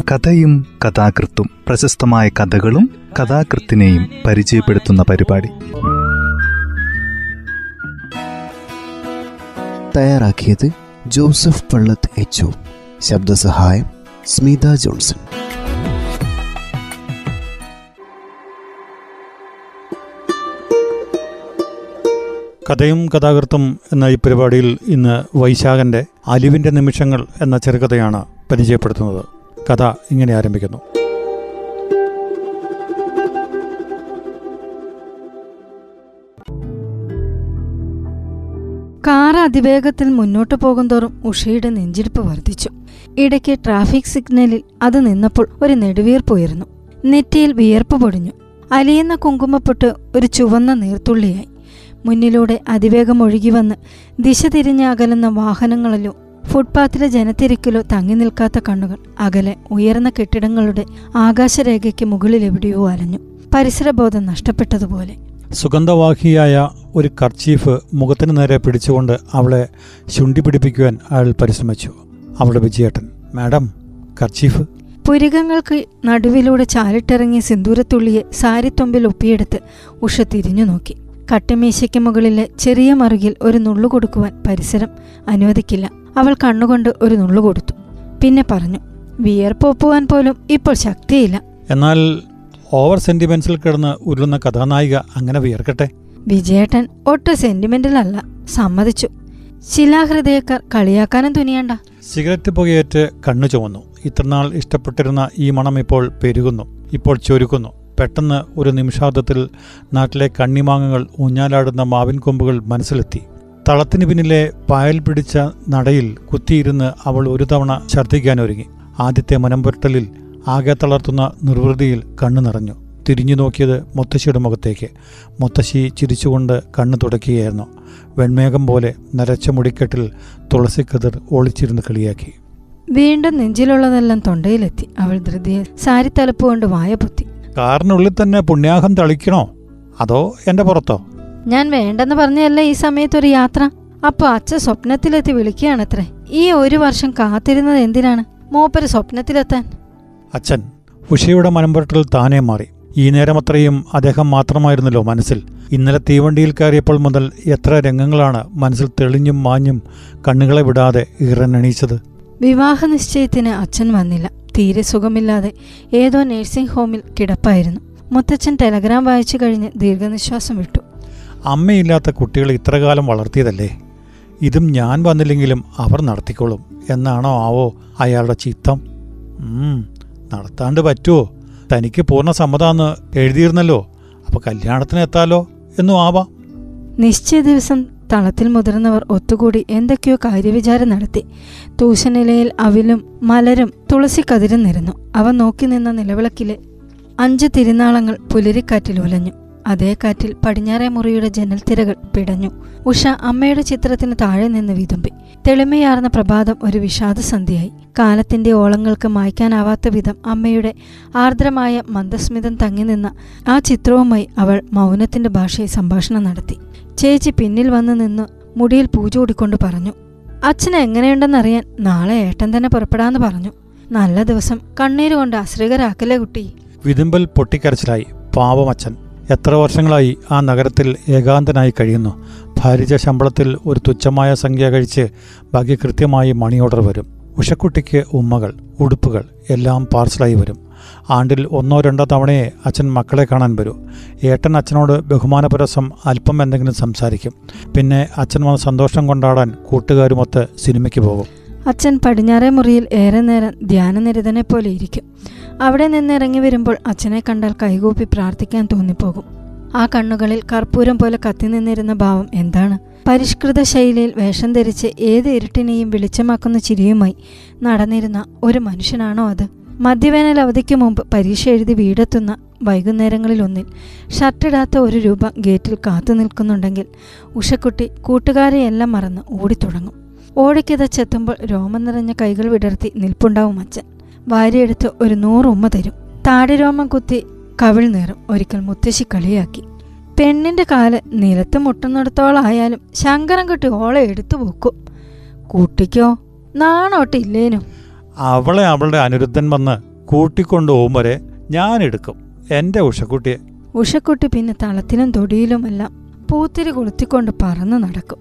കഥയും കഥാകൃത്തും പ്രശസ്തമായ കഥകളും കഥാകൃത്തിനെയും പരിചയപ്പെടുത്തുന്ന പരിപാടി. തയ്യാറാക്കിയത് ജോസഫ് പള്ളത്ത് എച്ച് ശബ്ദസഹായം സ്മിത ജോൺസൺ. കഥയും കഥാകൃത്തും എന്ന ഈ പരിപാടിയിൽ ഇന്ന് വൈശാഖന്റെ അലിവിന്റെ നിമിഷങ്ങൾ എന്ന ചെറുകഥയാണ് പരിചയപ്പെടുത്തുന്നത്. കഥ ഇങ്ങനെ ആരംഭിക്കുന്നു. കാർ അതിവേഗത്തിൽ മുന്നോട്ട് പോകുന്തോറും ഉഷയുടെ നെഞ്ചിരിപ്പ് വർദ്ധിച്ചു. ഇടയ്ക്ക് ട്രാഫിക് സിഗ്നലിൽ അത് നിന്നപ്പോൾ ഒരു നെടുവീർപ്പ് ഉയർന്നു. നെറ്റിയിൽ വിയർപ്പ് പൊടിഞ്ഞു. അലിയുന്ന കുങ്കുമപ്പൊട്ട് ഒരു ചുവന്ന നീർത്തുള്ളിയായി. മുന്നിലൂടെ അതിവേഗം ഒഴുകി വന്ന് ദിശ തിരിഞ്ഞകലുന്ന വാഹനങ്ങളിലും ഫുട്പാത്തിലെ ജനത്തിരക്കിലോ തങ്ങി നിൽക്കാത്ത കണ്ണുകൾ അകലെ ഉയർന്ന കെട്ടിടങ്ങളുടെ ആകാശരേഖയ്ക്ക് മുകളിൽ എവിടെയോ അലഞ്ഞു. പരിസരബോധം നഷ്ടപ്പെട്ടതുപോലെ. സുഗന്ധവാഹിയായ ഒരു കർച്ചീഫ് മുഖത്തിന് നേരെ പിടിച്ചുകൊണ്ട് അവളെ ശുണ്ടി പിടിപ്പിക്കുവാൻ അയാൾ പരിശ്രമിച്ചു. അവളുടെ വിജയേട്ടൻ മാഡം കർച്ചീഫ്? പുരികങ്ങൾക്ക് നടുവിലൂടെ ചാലിട്ടിറങ്ങിയ സിന്ദൂരത്തുള്ളിയെ സാരിത്തൊമ്പിൽ ഒപ്പിയെടുത്ത് ഉഷ തിരിഞ്ഞു നോക്കി. കട്ടിമീശയ്ക്ക് മുകളിലെ ചെറിയ മറുകിൽ ഒരു നുള്ളു കൊടുക്കുവാൻ പരിസരം അനുവദിക്കില്ല. അവൾ കണ്ണുകൊണ്ട് ഒരു നുള്ളു കൊടുത്തു. പിന്നെ പറഞ്ഞു വിയർപ്പൊപ്പുവാൻ പോലും ഇപ്പോൾ ശക്തിയില്ല. എന്നാൽ ഓവർ സെന്റിമെന്റ്സിൽ കിടന്ന് ഉരുളുന്ന കഥാനായിക അങ്ങനെ വിയർക്കട്ടെ? വിജയേട്ടൻ ഒട്ടും സെന്റിമെന്റലല്ല സമ്മതിച്ചു. ശിലാഹൃദയക്കാർ കളിയാക്കാനും തുനിയണ്ട. സിഗരറ്റ് പുകയേറ്റ് കണ്ണു ചുമന്നു. ഇത്രനാൾ ഇഷ്ടപ്പെട്ടിരുന്ന ഈ മണം ഇപ്പോൾ പെരുകുന്നു ഇപ്പോൾ ചൊരുക്കുന്നു. പെട്ടെന്ന് ഒരു നിമിഷാർദ്ധത്തിൽ നാട്ടിലെ കണ്ണിമാങ്ങകൾ ഊഞ്ഞാലാടുന്ന മാവിൻ കൊമ്പുകൾ മനസ്സിലെത്തി. തളത്തിന് പിന്നിലെ പായൽ പിടിച്ച നടയിൽ കുത്തിയിരുന്ന് അവൾ ഒരു തവണ ഛർദ്ദിക്കാനൊരുങ്ങി. ആദ്യത്തെ മനംപുരട്ടലിൽ ആകെ തളർത്തുന്ന നിർവൃതിയിൽ കണ്ണു നിറഞ്ഞു. തിരിഞ്ഞു നോക്കിയത് മുത്തശ്ശിയുടെ മുഖത്തേക്ക്. മുത്തശ്ശി ചിരിച്ചുകൊണ്ട് കണ്ണു തുടക്കുകയായിരുന്നു. വെൺമേഘം പോലെ നരച്ച മുടിക്കെട്ടിൽ തുളസിക്കതിർ ഒളിച്ചിരുന്ന് കളിയാക്കി. വീണ്ടും നെഞ്ചിലുള്ളതെല്ലാം തൊണ്ടയിലെത്തി. അവൾ ധൃതിയെ സാരി തലപ്പ് കൊണ്ട് വായ പൊത്തി. കാറിനുള്ളിൽ തന്നെ പുണ്യാഹം തളിക്കണോ? അതോ എന്റെ പുറത്തോ? ഞാൻ വേണ്ടെന്ന് പറഞ്ഞല്ല ഈ സമയത്തൊരു യാത്ര. അപ്പൊ അച്ഛൻ സ്വപ്നത്തിലെത്തി വിളിക്കുകയാണത്രേ. ഈ ഒരു വർഷം കാത്തിരുന്നത് എന്തിനാണ്? മൂപ്പര് സ്വപ്നത്തിലെത്താൻ. അച്ഛൻ ഉഷയുടെ മനംപുരട്ടൽ താനേ മാറി. ഈ നേരമത്രയും അദ്ദേഹം മാത്രമായിരുന്നല്ലോ മനസ്സിൽ. ഇന്നലെ തീവണ്ടിയിൽ കയറിയപ്പോൾ മുതൽ എത്ര രംഗങ്ങളാണ് മനസ്സിൽ തെളിഞ്ഞും മാഞ്ഞും കണ്ണുകളെ വിടാതെ ഇറനണീച്ചത് വിവാഹ നിശ്ചയത്തിന് അച്ഛൻ വന്നില്ല. തീരെ സുഖമില്ലാതെ ഏതോ നഴ്സിംഗ് ഹോമിൽ കിടപ്പായിരുന്നു. മുത്തച്ഛൻ ടെലഗ്രാം വായിച്ചു കഴിഞ്ഞ് ദീർഘനിശ്വാസം വിട്ടു. അമ്മയില്ലാത്ത കുട്ടികളെ ഇത്രകാലം വളർത്തിയതല്ലേ? ഇതും ഞാൻ വന്നില്ലെങ്കിലും അവർ നടത്തിക്കോളും. എന്നാണോ ആവോ അയാളുടെ ചിത്തം? നടത്താണ്ട് പറ്റുമോ തനിക്ക് പൂർണ സമ്മതാന്ന് എഴുതിയിരുന്നല്ലോ. അപ്പൊ കല്യാണത്തിന് എത്താലോ എന്നും ആവാം. നിശ്ചയ ദിവസം തളത്തിൽ മുതിർന്നവർ ഒത്തുകൂടി എന്തൊക്കെയോ കാര്യവിചാരം നടത്തി. തൂശനിലയിൽ അവിലും മലരും തുളസി കതിരും നിരന്നു. അവ നോക്കി നിന്ന നിലവിളക്കിലെ അഞ്ച് തിരുനാളങ്ങൾ പുലരിക്കാറ്റിൽ ഉലഞ്ഞു അതേ കാറ്റിൽ പടിഞ്ഞാറേ മുറിയുടെ ജനൽത്തിരകൾ പിടഞ്ഞു. ഉഷ അമ്മയുടെ ചിത്രത്തിന് താഴെ നിന്ന് വിതുമ്പി. തെളിമയാർന്ന പ്രഭാതം ഒരു വിഷാദസന്ധ്യയായി. കാലത്തിന്റെ ഓളങ്ങൾക്ക് മായ്ക്കാനാവാത്ത വിധം അമ്മയുടെ ആർദ്രമായ മന്ദസ്മിതം തങ്ങി നിന്ന ആ ചിത്രവുമായി അവൾ മൗനത്തിന്റെ ഭാഷയിൽ സംഭാഷണം നടത്തി. ചേച്ചി പിന്നിൽ വന്നു നിന്ന് മുടിയിൽ പൂജ ഓടിക്കൊണ്ട് പറഞ്ഞു അച്ഛന് എങ്ങനെയുണ്ടെന്നറിയാൻ നാളെ ഏട്ടൻ തന്നെ പുറപ്പെടാന്ന് പറഞ്ഞു. നല്ല ദിവസം കണ്ണീര് കൊണ്ട് അശ്രീകരാക്കല്ലേ കുട്ടി? വിതുമ്പൽ പൊട്ടിക്കരച്ചിലായി. പാവമച്ചൻ എത്ര വർഷങ്ങളായി ആ നഗരത്തിൽ ഏകാന്തനായി കഴിയുന്നു? ഭാരിച്ച ശമ്പളത്തിൽ ഒരു തുച്ഛമായ സംഖ്യ കഴിച്ച് ബാക്കി കൃത്യമായി മണി ഓർഡർ വരും. ഉഷക്കുട്ടിക്ക് ഉമ്മകൾ ഉടുപ്പുകൾ എല്ലാം പാർസലായി വരും. ആണ്ടിൽ ഒന്നോ രണ്ടോ തവണയെ അച്ഛൻ മക്കളെ കാണാൻ വരൂ. ഏട്ടൻ അച്ഛനോട് ബഹുമാനപരസം അല്പം എന്തെങ്കിലും സംസാരിക്കും. പിന്നെ അച്ഛൻ വന്ന് സന്തോഷം കൊണ്ടാടാൻ കൂട്ടുകാരുമൊത്ത് സിനിമയ്ക്ക് പോകും. അച്ഛൻ പടിഞ്ഞാറേ മുറിയിൽ ഏറെ നേരം ധ്യാനനിരതനെ പോലെ ഇരിക്കും. അവിടെ നിന്നിറങ്ങി വരുമ്പോൾ അച്ഛനെ കണ്ടാൽ കൈകൂപ്പി പ്രാർത്ഥിക്കാൻ തോന്നിപ്പോകും. ആ കണ്ണുകളിൽ കർപ്പൂരം പോലെ കത്തിനിന്നിരുന്ന ഭാവം എന്താണ്? പരിഷ്കൃത ശൈലിയിൽ വേഷം ധരിച്ച് ഏത് ഇരുട്ടിനെയും വെളിച്ചമാക്കുന്ന ചിരിയുമായി നടന്നിരുന്ന ഒരു മനുഷ്യനാണോ അത്? മദ്യവേനൽ അവധിക്ക് മുമ്പ് പരീക്ഷ എഴുതി വീടെത്തുന്ന വൈകുന്നേരങ്ങളിലൊന്നിൽ ഷർട്ടിടാത്ത ഒരു രൂപ ഗേറ്റിൽ കാത്തു നിൽക്കുന്നുണ്ടെങ്കിൽ ഉഷക്കുട്ടി കൂട്ടുകാരെയെല്ലാം മറന്ന് ഓടിത്തുടങ്ങും. ഓടിക്കിതച്ചെത്തുമ്പോൾ രോമം നിറഞ്ഞ കൈകൾ വിടർത്തി നിൽപ്പുണ്ടാവും അച്ഛൻ. വാരിയെടുത്ത് ഒരു നൂറ് ഉമ്മ തരും. താടിരോമം കുത്തി കവിൾ നേറും ഒരിക്കൽ മുത്തശ്ശി കളിയാക്കി. പെണ്ണിന്റെ കാൽ നിലത്ത് മുട്ടുന്നിടത്തോളായാലും ശങ്കരം കെട്ടി ഓളെ എടുത്തു പോക്കും. കൂട്ടിക്കോ? നാണോട്ട് ഇല്ലേനും? അവളെ അവളുടെ അനിരുദ്ധൻ വന്ന് കൂട്ടിക്കൊണ്ടുപോകും വരെ ഞാൻ എടുക്കും. എന്റെ ഉഷക്കുട്ടിയെ. ഉഷക്കുട്ടി പിന്നെ തളത്തിലും തൊടിയിലുമെല്ലാം പൂത്തിരി കൊളുത്തിക്കൊണ്ട് പറന്നു നടക്കും.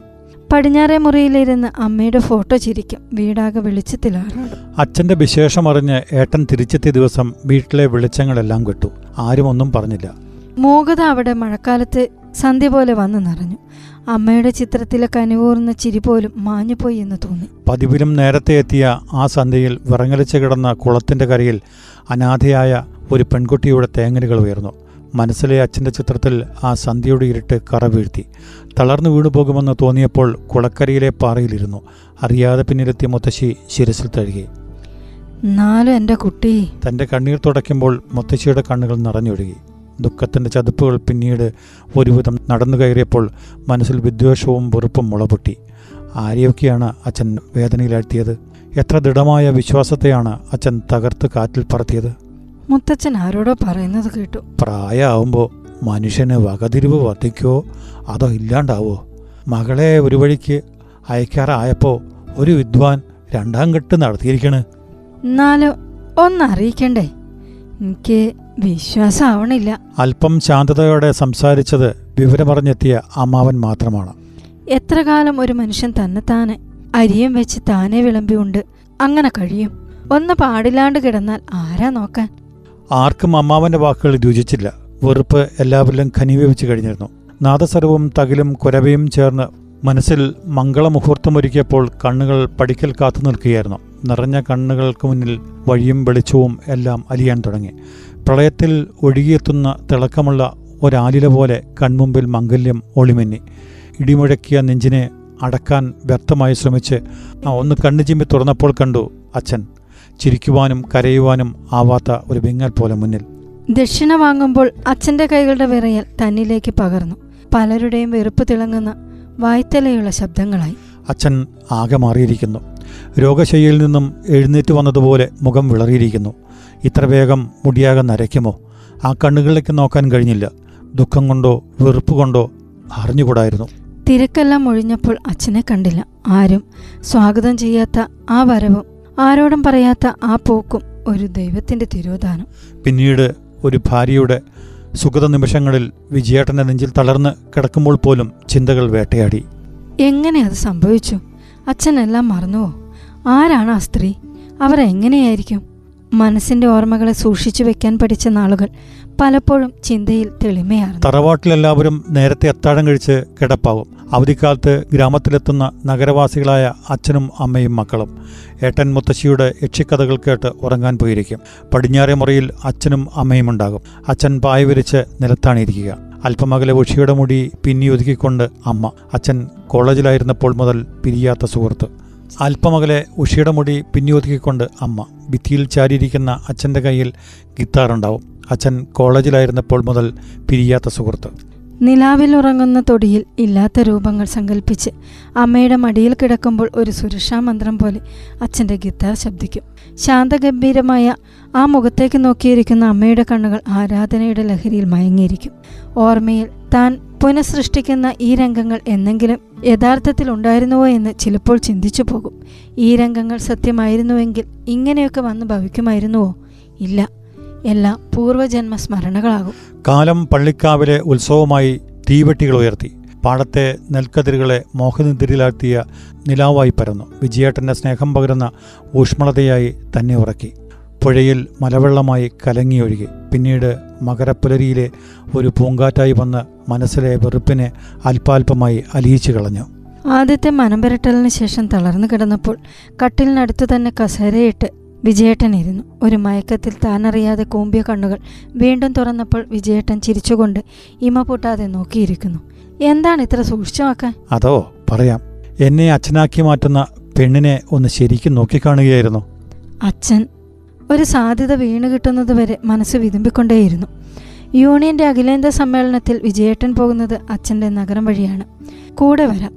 പടിഞ്ഞാറേ മുറിയിലിരുന്ന് അമ്മയുടെ ഫോട്ടോ ചിരിക്കും. വീടാകെ വെളിച്ചത്തിലാറാടും അച്ഛന്റെ വിശേഷം അറിഞ്ഞ് ഏട്ടൻ തിരിച്ചെത്തിയ ദിവസം വീട്ടിലെ വെളിച്ചങ്ങളെല്ലാം കിട്ടു ആരും ഒന്നും പറഞ്ഞില്ല. മൂകത അവിടെ മഴക്കാലത്ത് സന്ധ്യ പോലെ വന്നു നിറഞ്ഞു. അമ്മയുടെ ചിത്രത്തിലെ കനിവൂർന്ന ചിരി പോലും മാഞ്ഞുപോയി എന്ന് തോന്നി. പതിവിലും നേരത്തെ എത്തിയ ആ സന്ധ്യയിൽ വിറങ്ങലിച്ച് കിടന്ന കുളത്തിന്റെ കരയിൽ അനാഥയായ ഒരു പെൺകുട്ടിയുടെ തേങ്ങലുകൾ ഉയർന്നു. മനസ്സിലെ അച്ഛന്റെ ചിത്രത്തിൽ ആ സന്ധ്യയുടെ ഇരുട്ട് കറ വീഴ്ത്തി. തളർന്നു വീണു പോകുമെന്ന് തോന്നിയപ്പോൾ കുളക്കരയിലെ പാറയിലിരുന്നു. അറിയാതെ പിന്നിലെത്തിയ മുത്തശ്ശി ശിരസിൽ തഴുകി. നാലും എന്റെ കുട്ടി. തന്റെ കണ്ണീർ തുടയ്ക്കുമ്പോൾ മുത്തശ്ശിയുടെ കണ്ണുകൾ നിറഞ്ഞൊഴുകി. ദുഃഖത്തിന്റെ ചതുപ്പുകൾ പിന്നീട് ഒരുവിധം നടന്നു കയറിയപ്പോൾ മനസ്സിൽ വിദ്വേഷവും വെറുപ്പും മുളപൊട്ടി. ആരെയൊക്കെയാണ് അച്ഛൻ വേദനയിലാഴ്ത്തിയത്? എത്ര ദൃഢമായ വിശ്വാസത്തെയാണ് അച്ഛൻ തകർത്ത് കാറ്റിൽ പറത്തിയത്? മുത്തച്ഛൻ ആരോടോ പറയുന്നത് കേട്ടു. പ്രായമാവുമ്പോൾ മനുഷ്യന് വകതിരിവ് വർദ്ധിക്കോ അതോ ഇല്ലാണ്ടാവോ? മകളെ ഒരു വഴിക്ക് അയക്കാറായപ്പോൾ ഒരു വിദ്വാൻ രണ്ടാം കെട്ട് നടത്തിയിരിക്കണ്. എന്നാലും ഒന്നറിയിക്കണ്ടേ? എനിക്ക് വിശ്വാസമാവണില്ല അല്പം ശാന്തതയോടെ സംസാരിച്ചത് വിവരമറിഞ്ഞെത്തിയ അമ്മാവൻ മാത്രമാണ്. എത്ര കാലം ഒരു മനുഷ്യൻ തന്നെത്താനെ അരിയും വെച്ച് താനെ വിളമ്പിയുണ്ട്. അങ്ങനെ കഴിയും. ഒന്ന് പാടില്ലാണ്ട് കിടന്നാൽ ആരാ നോക്കാൻ? ആർക്കും അമ്മാവന്റെ വാക്കുകൾ രുചിച്ചില്ല വെറുപ്പ് എല്ലാവരിലും ഖനീഭവിച്ചു കഴിഞ്ഞിരുന്നു. നാദസർവും തകിലും കുരവയും ചേർന്ന് മനസ്സിൽ മംഗളമുഹൂർത്തമൊരുക്കിയപ്പോൾ കണ്ണുകൾ പടിക്കൽ കാത്തു നിൽക്കുകയായിരുന്നു. നിറഞ്ഞ കണ്ണുകൾക്ക് മുന്നിൽ വഴിയും വെളിച്ചവും എല്ലാം അലിയാൻ തുടങ്ങി. പ്രളയത്തിൽ ഒഴുകിയെത്തുന്ന തിളക്കമുള്ള ഒരാലില പോലെ കൺമുമ്പിൽ മംഗല്യം ഒളിമിന്നി. ഇടിമുഴക്കിയ നെഞ്ചിനെ അടക്കാൻ വ്യർത്ഥമായി ശ്രമിച്ച് ഒന്ന് കണ്ണു ചിമ്മി തുറന്നപ്പോൾ കണ്ടു അച്ഛൻ. ചിരിക്കുവാനും കരയുവാനും ആവാത്ത ഒരു വിങ്ങൽ പോലെ മുന്നിൽ. ദക്ഷിണ വാങ്ങുമ്പോൾ അച്ഛന്റെ കൈകളുടെ വിറയൽ തന്നിലേക്ക് പകർന്നു. പലരുടെയും വെറുപ്പ് തിളങ്ങുന്ന വായ്ത്തലയുള്ള ശബ്ദങ്ങളായി. അച്ഛൻ ആകെ മാറിയിരിക്കുന്നു. രോഗശയ്യയിൽ നിന്നും എഴുന്നേറ്റ് വന്നതുപോലെ മുഖം വിളറിയിരിക്കുന്നു. ഇത്ര വേഗം മുടിയാകെ നരയ്ക്കുമോ? ആ കണ്ണുകളിലേക്ക് നോക്കാൻ കഴിഞ്ഞില്ല. ദുഃഖം കൊണ്ടോ വെറുപ്പ് കൊണ്ടോ അറിഞ്ഞുകൂടായിരുന്നു. തിരക്കെല്ലാം ഒഴിഞ്ഞപ്പോൾ അച്ഛനെ കണ്ടില്ല. ആരും സ്വാഗതം ചെയ്യാത്ത ആ വരവും ആരോടും പറയാത്ത ആ പോക്കും ഒരു ദൈവത്തിന്റെ തിരോധാനം. പിന്നീട് ഒരു ഭാര്യയുടെ സുഗത നിമിഷങ്ങളിൽ വിജയേട്ടന്റെ നെഞ്ചിൽ തളർന്ന് കിടക്കുമ്പോൾ പോലും ചിന്തകൾ വേട്ടയാടി. എങ്ങനെ അത് സംഭവിച്ചു? അച്ഛനെല്ലാം മറന്നുവോ? ആരാണ് ആ സ്ത്രീ? അവർ എങ്ങനെയായിരിക്കും മനസ്സിന്റെ ഓർമ്മകളെ സൂക്ഷിച്ചു വെക്കാൻ പഠിച്ച നാളുകൾ പലപ്പോഴും ചിന്തയിൽ തെളിമയാണ് തറവാട്ടിലെല്ലാവരും നേരത്തെ അത്താഴം കഴിച്ച് കിടപ്പാവും. അവധിക്കാലത്ത് ഗ്രാമത്തിലെത്തുന്ന നഗരവാസികളായ അച്ഛനും അമ്മയും മക്കളും ഏട്ടൻ മുത്തശ്ശിയുടെ യക്ഷിക്കഥകൾ കേട്ട് ഉറങ്ങാൻ പോയിരിക്കും. പടിഞ്ഞാറേ മുറിയിൽ അച്ഛനും അമ്മയും ഉണ്ടാകും. അച്ഛൻ പായ വിരിച്ച് നിലത്താണിരിക്കുക. അല്പമകലെ ഉഷിയുടെ മുടി പിന്നി ഒതുക്കിക്കൊണ്ട് അമ്മ. അച്ഛൻ കോളേജിലായിരുന്നപ്പോൾ മുതൽ പിരിയാത്ത സുഹൃത്ത്. അല്പമകലെ ഉഷിയുടെ മുടി പിന്നിയൊതുക്കിക്കൊണ്ട് അമ്മ ഭിത്തിയിൽ ചാരിയിരിക്കുന്ന അച്ഛന്റെ കയ്യിൽ ഗിത്താറുണ്ടാവും. അച്ഛൻ കോളേജിലായിരുന്നപ്പോൾ മുതൽ പിരിയാത്ത സുഹൃത്ത്. നിലാവിൽ ഉറങ്ങുന്ന തൊടിയിൽ ഇല്ലാത്ത രൂപങ്ങൾ സങ്കല്പിച്ച് അമ്മയുടെ മടിയിൽ കിടക്കുമ്പോൾ ഒരു സുരക്ഷാ മന്ത്രം പോലെ അച്ഛന്റെ ഗിത്താർ ശബ്ദിക്കും. ശാന്തഗംഭീരമായ ആ മുഖത്തേക്ക് നോക്കിയിരിക്കുന്ന അമ്മയുടെ കണ്ണുകൾ ആരാധനയുടെ ലഹരിയിൽ മയങ്ങിയിരിക്കും. ഓർമ്മയിൽ താൻ പുനഃസൃഷ്ടിക്കുന്ന ഈ രംഗങ്ങൾ എന്നെങ്കിലും യഥാർത്ഥത്തിൽ ഉണ്ടായിരുന്നുവോ എന്ന് ചിലപ്പോൾ ചിന്തിച്ചു പോകും. ഈ രംഗങ്ങൾ സത്യമായിരുന്നുവെങ്കിൽ ഇങ്ങനെയൊക്കെ വന്ന് ഭവിക്കുമായിരുന്നുവോ? ഇല്ല. എല്ലാം പൂർവജന്മ സ്മരണകളാകും. കാലം പള്ളിക്കാവിലെ ഉത്സവമായി തീവെട്ടികൾ ഉയർത്തി. പാടത്തെ നെൽക്കതിരുകളെ മോഹനിദ്രയിലാഴ്ത്തിയ നിലാവായി പരന്നു. വിജയേട്ടന്റെ സ്നേഹം പകരുന്ന ഊഷ്മളതയായി തന്നെ ഉറക്കി. പുഴയിൽ മലവെള്ളമായി കലങ്ങിയൊഴുകി. പിന്നീട് മകരപ്പുലരിയിലെ ഒരു പൂങ്കാറ്റായി വന്ന് മനസ്സിലെ വെറുപ്പിനെ അല്പാൽപമായി അലിയിച്ചു കളഞ്ഞു. ആദ്യത്തെ മനംപിരട്ടലിന് ശേഷം തളർന്നു കിടന്നപ്പോൾ കട്ടിലിനടുത്ത് തന്നെ കസേരയിട്ട് വിജയേട്ടൻ ഇരുന്നു. ഒരു മയക്കത്തിൽ താനറിയാതെ കൂമ്പിയ കണ്ണുകൾ വീണ്ടും തുറന്നപ്പോൾ വിജയേട്ടൻ ചിരിച്ചുകൊണ്ട് ഇമ പൊട്ടാതെ നോക്കിയിരിക്കുന്നു. എന്താണ് ഇത്ര സൂക്ഷിച്ചു നോക്കാൻ അതോ പറയാം. എന്നെ അച്ഛനാക്കി മാറ്റുന്ന പെണ്ണിനെ ഒന്ന് ശരിക്കും നോക്കിക്കാണുകയായിരുന്നു. അച്ഛൻ ഒരു സാധ്യത വീണു കിട്ടുന്നത് വരെ മനസ്സ് വിതുമ്പിക്കൊണ്ടേയിരുന്നു. യൂണിയന്റെ അഖിലേന്ത്യാ സമ്മേളനത്തിൽ വിജയേട്ടൻ പോകുന്നത് അച്ഛന്റെ നഗരം വഴിയാണ്. കൂടെ വരാം.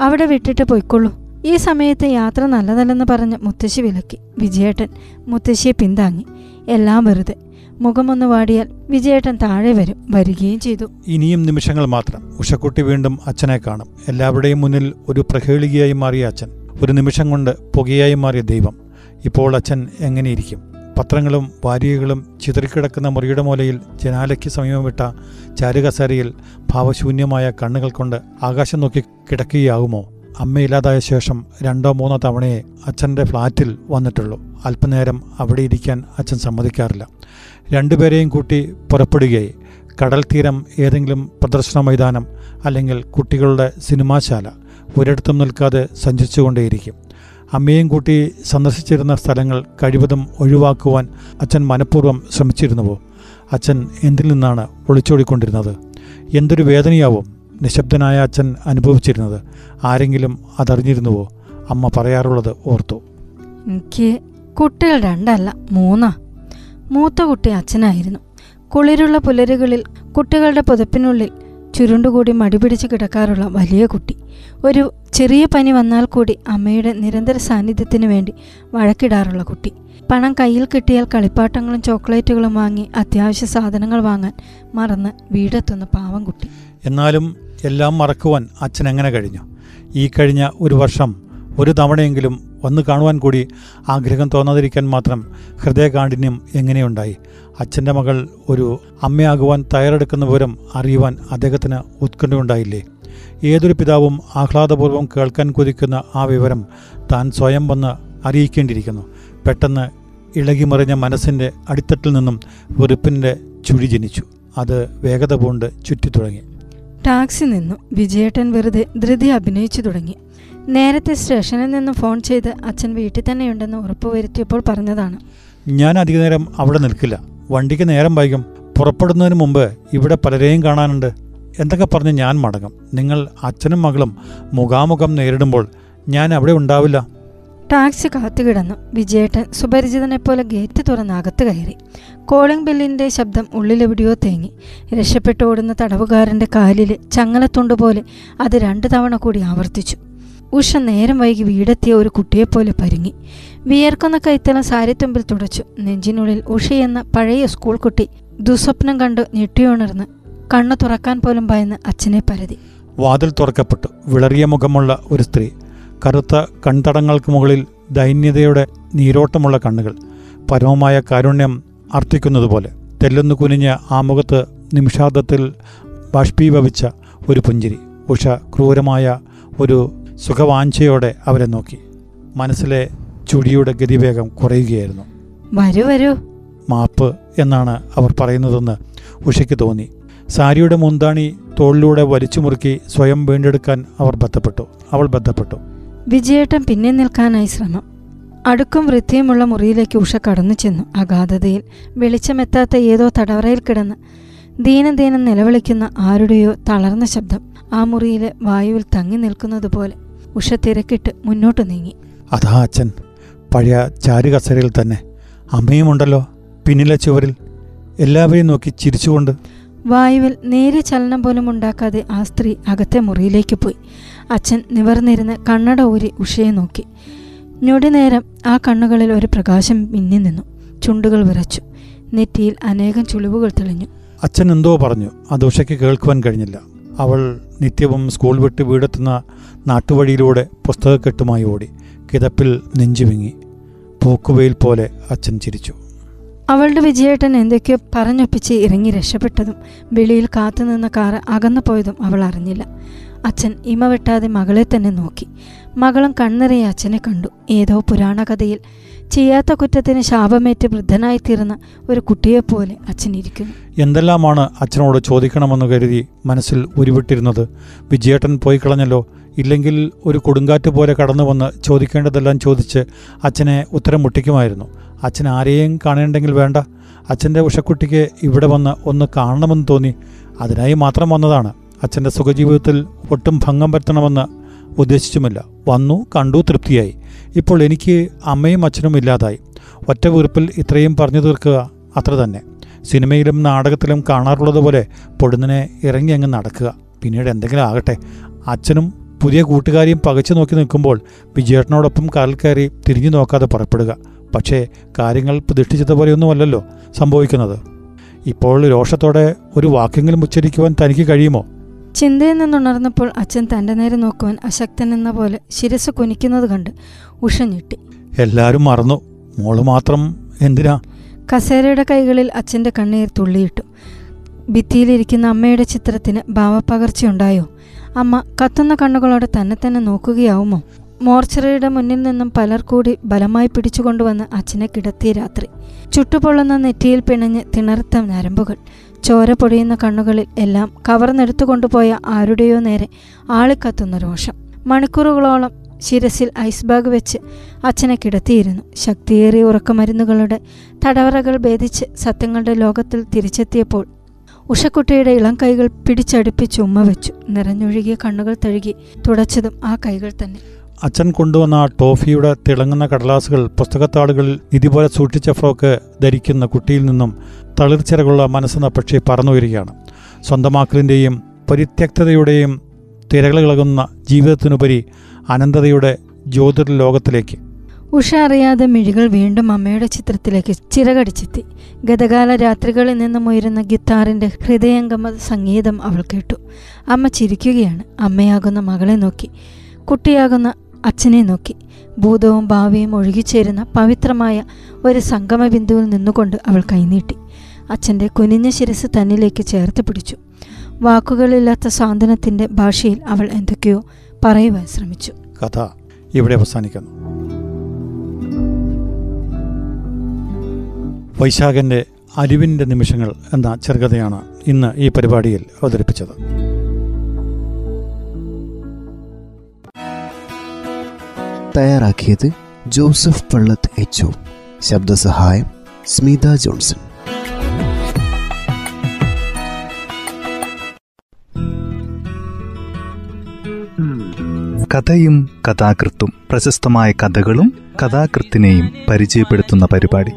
അവിടെ വിട്ടിട്ട് പോയിക്കൊള്ളൂ. ഈ സമയത്ത് യാത്ര നല്ലതല്ലെന്ന് പറഞ്ഞ് മുത്തശ്ശി വിലക്കി. വിജയേട്ടൻ മുത്തശ്ശിയെ പിന്താങ്ങി. എല്ലാം വെറുതെ. മുഖമൊന്ന് വാടിയാൽ വിജയേട്ടൻ താഴെ വരും. വരികയും ചെയ്തു. ഇനിയും നിമിഷങ്ങൾ മാത്രം. ഉഷക്കുട്ടി വീണ്ടും അച്ഛനെ കാണും. എല്ലാവരുടെയും മുന്നിൽ ഒരു പ്രഹേളികയായി മാറിയ അച്ഛൻ. ഒരു നിമിഷം കൊണ്ട് പുകയായി മാറിയ ദൈവം. ഇപ്പോൾ അച്ഛൻ എങ്ങനെയിരിക്കും? പത്രങ്ങളും വാരികകളും ചിതറിക്കിടക്കുന്ന മുറിയുടെ മൂലയിൽ ജനാലയ്ക്ക് സമീപം വിട്ട ചാരുകസേരയിൽ ഭാവശൂന്യമായ കണ്ണുകൾ കൊണ്ട് ആകാശം നോക്കി കിടക്കുകയാകുമോ? അമ്മയില്ലാതായ ശേഷം രണ്ടോ മൂന്നോ തവണയെ അച്ഛന്റെ ഫ്ലാറ്റിൽ വന്നിട്ടുള്ളൂ. അല്പനേരം അവിടെ ഇരിക്കാൻ അച്ഛൻ സമ്മതിക്കാറില്ല. രണ്ടുപേരെയും കൂട്ടി പുറപ്പെടുകയായി. കടൽ തീരം ഏതെങ്കിലും പ്രദർശന മൈതാനം അല്ലെങ്കിൽ കുട്ടികളുടെ സിനിമാശാല ഒരിടത്തും നിൽക്കാതെ സഞ്ചരിച്ചുകൊണ്ടേയിരിക്കും. അമ്മയും കൂട്ടി സന്ദർശിച്ചിരുന്ന സ്ഥലങ്ങൾ കഴിവതും ഒഴിവാക്കുവാൻ അച്ഛൻ മനഃപൂർവം ശ്രമിച്ചിരുന്നുവോ? അച്ഛൻ എന്തിൽ നിന്നാണ് ഒളിച്ചോടിക്കൊണ്ടിരുന്നത്? എന്തൊരു വേദനയാവും നിശബ്ദനായ അച്ഛൻ അനുഭവിച്ചിരുന്നത്. ആരെങ്കിലും അതറിഞ്ഞിരുന്നുവോ? അമ്മ പറയാറുള്ളത് ഓർത്തു. എനിക്ക് കുട്ടികൾ രണ്ടല്ല മൂന്നാ. മൂത്ത കുട്ടി അച്ഛനായിരുന്നു. കുളിരുള്ള പുലരുകളിൽ കുട്ടികളുടെ പുതപ്പിനുള്ളിൽ ചുരുണ്ടുകൂടി മടിപിടിച്ച് കിടക്കാറുള്ള വലിയ കുട്ടി. ഒരു ചെറിയ പനി വന്നാൽ കൂടി അമ്മയുടെ നിരന്തര സാന്നിധ്യത്തിന് വേണ്ടി വഴക്കിടാറുള്ള കുട്ടി. പണം കയ്യിൽ കിട്ടിയാൽ കളിപ്പാട്ടങ്ങളും ചോക്ലേറ്റുകളും വാങ്ങി അത്യാവശ്യ സാധനങ്ങൾ വാങ്ങാൻ മറന്ന് വീടെത്തുന്ന പാവം കുട്ടി. എന്നാലും എല്ലാം മറക്കുവാൻ അച്ഛൻ എങ്ങനെ കഴിഞ്ഞു? ഈ കഴിഞ്ഞ ഒരു വർഷം ഒരു തവണയെങ്കിലും വന്നു കാണുവാൻ കൂടി ആഗ്രഹം തോന്നാതിരിക്കാൻ മാത്രം ഹൃദയകാഠിന്യം എങ്ങനെയുണ്ടായി? അച്ഛന്റെ മകൾ ഒരു അമ്മയാകുവാൻ തയ്യാറെടുക്കുന്ന വിവരം അറിയുവാൻ അദ്ദേഹത്തിന് ഉത്കണ്ഠയുണ്ടായില്ലേ? ഏതൊരു പിതാവും ആഹ്ലാദപൂർവം കേൾക്കാൻ കൊതിക്കുന്ന ആ വിവരം താൻ സ്വയം വന്ന് അറിയിക്കേണ്ടിയിരിക്കുന്നു. പെട്ടെന്ന് ഇളകിമറിഞ്ഞ മനസ്സിന്റെ അടിത്തട്ടിൽ നിന്നും വെറുപ്പിന്റെ ചുഴി ജനിച്ചു. അത് വേഗത പൂണ്ട് ചുറ്റിത്തുടങ്ങി. ടാക്സി നിന്നു. വിജയേട്ടൻ വെറുതെ ധൃതി അഭിനയിച്ചു തുടങ്ങി. നേരത്തെ സ്റ്റേഷനിൽ നിന്ന് ഫോൺ ചെയ്ത് അച്ഛൻ വീട്ടിൽ തന്നെയുണ്ടെന്ന് ഉറപ്പുവരുത്തിയപ്പോൾ പറഞ്ഞതാണ്. ഞാൻ അധികനേരം അവിടെ നിൽക്കില്ല. വണ്ടിക്ക് നേരം വൈകും. പുറപ്പെടുന്നതിന് മുമ്പ് ഇവിടെ പലരെയും കാണാനുണ്ട്. എന്തൊക്കെ പറഞ്ഞ് ഞാൻ മടങ്ങും. നിങ്ങൾ അച്ഛനും മകളും മുഖാമുഖം നേരിടുമ്പോൾ ഞാൻ അവിടെ ഉണ്ടാവില്ല. ടാക്സി കാത്തുകിടന്നു വിജയേട്ടൻ സുപരിചിതനെപ്പോലെ ഗേറ്റ് തുറന്ന് അകത്ത് കയറി. കോളിംഗ് ബെല്ലിന്റെ ശബ്ദം ഉള്ളിലെവിടെയോ തേങ്ങി. രക്ഷപ്പെട്ടോടുന്ന തടവുകാരന്റെ കാലിൽ ചങ്ങലത്തുണ്ട് പോലെ അത് രണ്ട് തവണ കൂടി ആവർത്തിച്ചു. ഉഷ നേരം വൈകി വീടെത്തിയ ഒരു കുട്ടിയെപ്പോലെ പരുങ്ങി. വിയർക്കുന്ന കൈത്തലം സാരിത്തുമ്പിൽ തുടച്ചു. നെഞ്ചിനുള്ളിൽ ഉഷയെന്ന പഴയ സ്കൂൾ കുട്ടി ദുസ്വപ്നം കണ്ടു ഞെട്ടിയുണർന്ന് കണ്ണു തുറക്കാൻ പോലും ഭയന്ന് അച്ഛനെ പരതി. വാതിൽ തുറക്കപ്പെട്ടു. വിളറിയ മുഖമുള്ള ഒരു സ്ത്രീ. കറുത്ത കൺതടങ്ങൾക്ക് മുകളിൽ ദൈന്യതയുടെ നീരോട്ടമുള്ള കണ്ണുകൾ. പരമമായ കാരുണ്യം അർത്ഥിക്കുന്നതുപോലെ തെല്ലൊന്നു കുനിഞ്ഞ ആ മുഖത്ത് നിമിഷാർദ്ധത്തിൽ ബാഷ്പീഭവിച്ച ഒരു പുഞ്ചിരി. ഉഷ ക്രൂരമായ ഒരു സുഖവാഞ്ചയോടെ അവരെ നോക്കി. മനസ്സിലെ ചുടിയുടെ ഗതിവേഗം കുറയുകയായിരുന്നു. വരൂ വരൂ. മാപ്പ് എന്നാണ് അവർ പറയുന്നതെന്ന് ഉഷയ്ക്ക് തോന്നി. സാരിയുടെ മുന്താണി തോളിലൂടെ വലിച്ചു മുറുക്കി സ്വയം വീണ്ടെടുക്കാൻ അവർ ബന്ധപ്പെട്ടു അവൾ ബന്ധപ്പെട്ടു വിജയേട്ടൻ പിന്നെ നിൽക്കാനായി ശ്രമം. അടുക്കും വൃത്തിയുമുള്ള മുറിയിലേക്ക് ഉഷ കടന്നു ചെന്നു. അഗാധതയിൽ വെളിച്ചമെത്താത്ത ഏതോ തടവറയിൽ കിടന്ന് ദീനം ദീനം നിലവിളിക്കുന്ന ആരുടെയോ തളർന്ന ശബ്ദം ആ മുറിയിലെ വായുവിൽ തങ്ങി നിൽക്കുന്നത് പോലെ ഉഷ തിരക്കിട്ട് മുന്നോട്ട് നീങ്ങി. അതാ അച്ഛൻ പഴയ ചാരുകസരയിൽ തന്നെ. അമ്മയുമുണ്ടല്ലോ പിന്നിലെ ചുവരിൽ. എല്ലാവരെയും നോക്കി ചിരിച്ചുകൊണ്ട്. വായുവിൽ നേരെ ചലനം പോലും ഉണ്ടാക്കാതെ ആ സ്ത്രീ അകത്തെ മുറിയിലേക്ക് പോയി. അച്ഛൻ നിവർന്നിരുന്ന് കണ്ണട ഊരി ഉഷയെ നോക്കി. ഞൊടിനേരം ആ കണ്ണുകളിൽ ഒരു പ്രകാശം മിന്നി നിന്നു. ചുണ്ടുകൾ വിറച്ചു. നെറ്റിയിൽ അനേകം ചുളിവുകൾ തെളിഞ്ഞു. അച്ഛൻ എന്തോ പറഞ്ഞു. അത് ഉഷയ്ക്ക് കേൾക്കുവാൻ കഴിഞ്ഞില്ല. അവൾ നിത്യവും സ്കൂൾ വിട്ട് വീടെത്തുന്ന നാട്ടുവഴിയിലൂടെ പുസ്തകക്കെട്ടുമായി ഓടി കിതപ്പിൽ നെഞ്ചുവിങ്ങി പൂക്കുവയിൽ പോലെ അച്ഛൻ ചിരിച്ചു. അവളുടെ വിജയേട്ടൻ എന്തൊക്കെയോ പറഞ്ഞൊപ്പിച്ച് ഇറങ്ങി രക്ഷപ്പെട്ടതും വെളിയിൽ കാത്തുനിന്ന കാറ് അകന്നു പോയതും അവൾ അറിഞ്ഞില്ല. അച്ഛൻ ഇമവെട്ടാതെ മകളെ തന്നെ നോക്കി. മകളും കണ്ണിറയെ അച്ഛനെ കണ്ടു. ഏതോ പുരാണ കഥയിൽ ചെയ്യാത്ത കുറ്റത്തിന് ശാപമേറ്റ് വൃദ്ധനായിത്തീർന്ന ഒരു കുട്ടിയെപ്പോലെ അച്ഛൻ ഇരിക്കുന്നു. എന്തെല്ലാമാണ് അച്ഛനോട് ചോദിക്കണമെന്ന് കരുതി മനസ്സിൽ ഉരുവിട്ടിരുന്നത്? വിജയേട്ടൻ പോയി കളഞ്ഞല്ലോ. ഇല്ലെങ്കിൽ ഒരു കൊടുങ്കാറ്റ് പോലെ കടന്നു വന്ന് ചോദിക്കേണ്ടതെല്ലാം ചോദിച്ച് അച്ഛനെ ഉത്തരം മുട്ടിക്കുമായിരുന്നു. അച്ഛൻ ആരെയും കാണേണ്ടെങ്കിൽ വേണ്ട. അച്ഛന്റെ ഉഷക്കുട്ടിക്ക് ഇവിടെ വന്ന് ഒന്ന് കാണണമെന്ന് തോന്നി. അതിനായി മാത്രം വന്നതാണ്. അച്ഛന്റെ സുഖജീവിതത്തിൽ ഒട്ടും ഭംഗം വരുത്തണമെന്ന് ഉദ്ദേശിച്ചുമില്ല. വന്നു കണ്ടു തൃപ്തിയായി. ഇപ്പോൾ എനിക്ക് അമ്മയും അച്ഛനും ഇല്ലാതായി. ഒറ്റ വീർപ്പിൽ ഇത്രയും പറഞ്ഞു തീർക്കുക അത്ര തന്നെ. സിനിമയിലും നാടകത്തിലും കാണാറുള്ളതുപോലെ പൊടുന്നനെ ഇറങ്ങി അങ്ങ് നടക്കുക. പിന്നീട് എന്തെങ്കിലും ആകട്ടെ. അച്ഛനും പുതിയ കൂട്ടുകാരിയും പകച്ചു നോക്കി നിൽക്കുമ്പോൾ വിജയേട്ടനോടൊപ്പം കാറിൽ കയറി തിരിഞ്ഞു നോക്കാതെ പുറപ്പെടുക. പക്ഷേ കാര്യങ്ങൾ പ്രതീക്ഷിച്ചതുപോലെയൊന്നുമല്ലല്ലോ സംഭവിക്കുന്നത്. ഇപ്പോൾ രോഷത്തോടെ ഒരു വാക്കെങ്കിലും ഉച്ചരിക്കുവാൻ തനിക്ക് കഴിയുമോ? ചിന്തയിൽ നിന്നുണർന്നപ്പോൾ അച്ഛൻ തന്റെ നേരെ നോക്കുവാൻ അശക്തൻ എന്ന പോലെ ശിരസ് കുനിക്കുന്നത് കണ്ട് ഉഷ ഞെട്ടി. എല്ലാവരും മറന്നു. മോൾ മാത്രം എന്തിനാ? കസേരയുടെ കൈകളിൽ അച്ഛന്റെ കണ്ണീർ തുള്ളിയിട്ടു. ഭിത്തിയിലിരിക്കുന്ന അമ്മയുടെ ചിത്രത്തിന് ഭാവപ്പകർച്ചയുണ്ടായോ? അമ്മ കത്തുന്ന കണ്ണുകളോടെ തന്നെ തന്നെ നോക്കുകയാവുമോ? മോർച്ചറിയുടെ മുന്നിൽ നിന്നും പലർ കൂടി ബലമായി പിടിച്ചുകൊണ്ടുവന്ന് അച്ഛനെ കിടത്തിയ രാത്രി. ചുട്ടുപൊള്ളുന്ന നെറ്റിയിൽ പിണഞ്ഞ് തിണർത്ത ഞരമ്പുകൾ. ചോര പൊടിയുന്ന കണ്ണുകളിൽ എല്ലാം കവർന്നെടുത്തുകൊണ്ടുപോയ ആരുടെയോ നേരെ ആളിക്കത്തുന്ന രോഷം. മണിക്കൂറുകളോളം ശിരസിൽ ഐസ് ബാഗ് വെച്ച് അച്ഛനെ കിടത്തിയിരുന്നു. ശക്തിയേറിയ ഉറക്കമരുന്നുകളുടെ തടവറകൾ ഭേദിച്ച് സത്യങ്ങളുടെ ലോകത്തിൽ തിരിച്ചെത്തിയപ്പോൾ ഉഷക്കുട്ടിയുടെ ഇളം കൈകൾ പിടിച്ചടുപ്പിച്ച് ഉമ്മ വെച്ചു. നിറഞ്ഞൊഴുകിയ കണ്ണുകൾ തഴുകി തുടച്ചതും ആ കൈകൾ തന്നെ. അച്ഛൻ കൊണ്ടുവന്ന ആ ടോഫിയുടെ തിളങ്ങുന്ന കടലാസുകൾ പുസ്തകത്താളുകളിൽ ഇതുപോലെ സൂക്ഷിച്ച ഫ്രോക്ക് ധരിക്കുന്ന കുട്ടിയിൽ നിന്നും തളിർച്ചിറകുള്ള മനസ്സെന്ന പക്ഷി പറന്നുയരുകയാണ്. സ്വന്തമാക്കലിന്റെയും പരിത്യക്തതയുടെയും തിരകളിളകുന്ന ജീവിതത്തിനുപരി അനന്തതയുടെ ജ്യോതിർലോകത്തിലേക്ക്. ഉഷ അറിയാതെ മിഴികൾ വീണ്ടും അമ്മയുടെ ചിത്രത്തിലേക്ക് ചിറകടിച്ചെത്തി. ഗതകാല രാത്രികളിൽ നിന്നും ഉയരുന്ന ഗിത്താറിന്റെ ഹൃദയംഗമ സംഗീതം അവൾ കേട്ടു. അമ്മ ചിരിക്കുകയാണ്. അമ്മയാകുന്ന മകളെ നോക്കി. കുട്ടിയാകുന്ന അച്ഛനെ നോക്കി. ഭൂതവും ഭാവിയും ഒഴുകിച്ചേരുന്ന പവിത്രമായ ഒരു സംഗമ ബിന്ദുവിൽ നിന്നുകൊണ്ട് അവൾ കൈനീട്ടി. അച്ഛന്റെ കുനിഞ്ഞ ശിരസ് തന്നിലേക്ക് ചേർത്ത് പിടിച്ചു. വാക്കുകളില്ലാത്ത സാന്ത്വനത്തിന്റെ ഭാഷയിൽ അവൾ എന്തൊക്കെയോ പറയുവാൻ ശ്രമിച്ചു. കഥ ഇവിടെ അവസാനിക്കുന്നു. വൈശാഖന്റെ അരിവിന്റെ നിമിഷങ്ങൾ എന്ന ചെറുകഥയാണ് ഇന്ന് ഈ പരിപാടിയിൽ അവതരിപ്പിച്ചത്. തയ്യാറാക്കിയത് ജോസഫ് പള്ളത്ത് എച്ച് ശബ്ദസഹായം സ്മിത ജോൺസൺ. കഥയും കഥാകൃത്തും പ്രശസ്തമായ കഥകളും കഥാകൃത്തിനെയും പരിചയപ്പെടുത്തുന്ന പരിപാടി.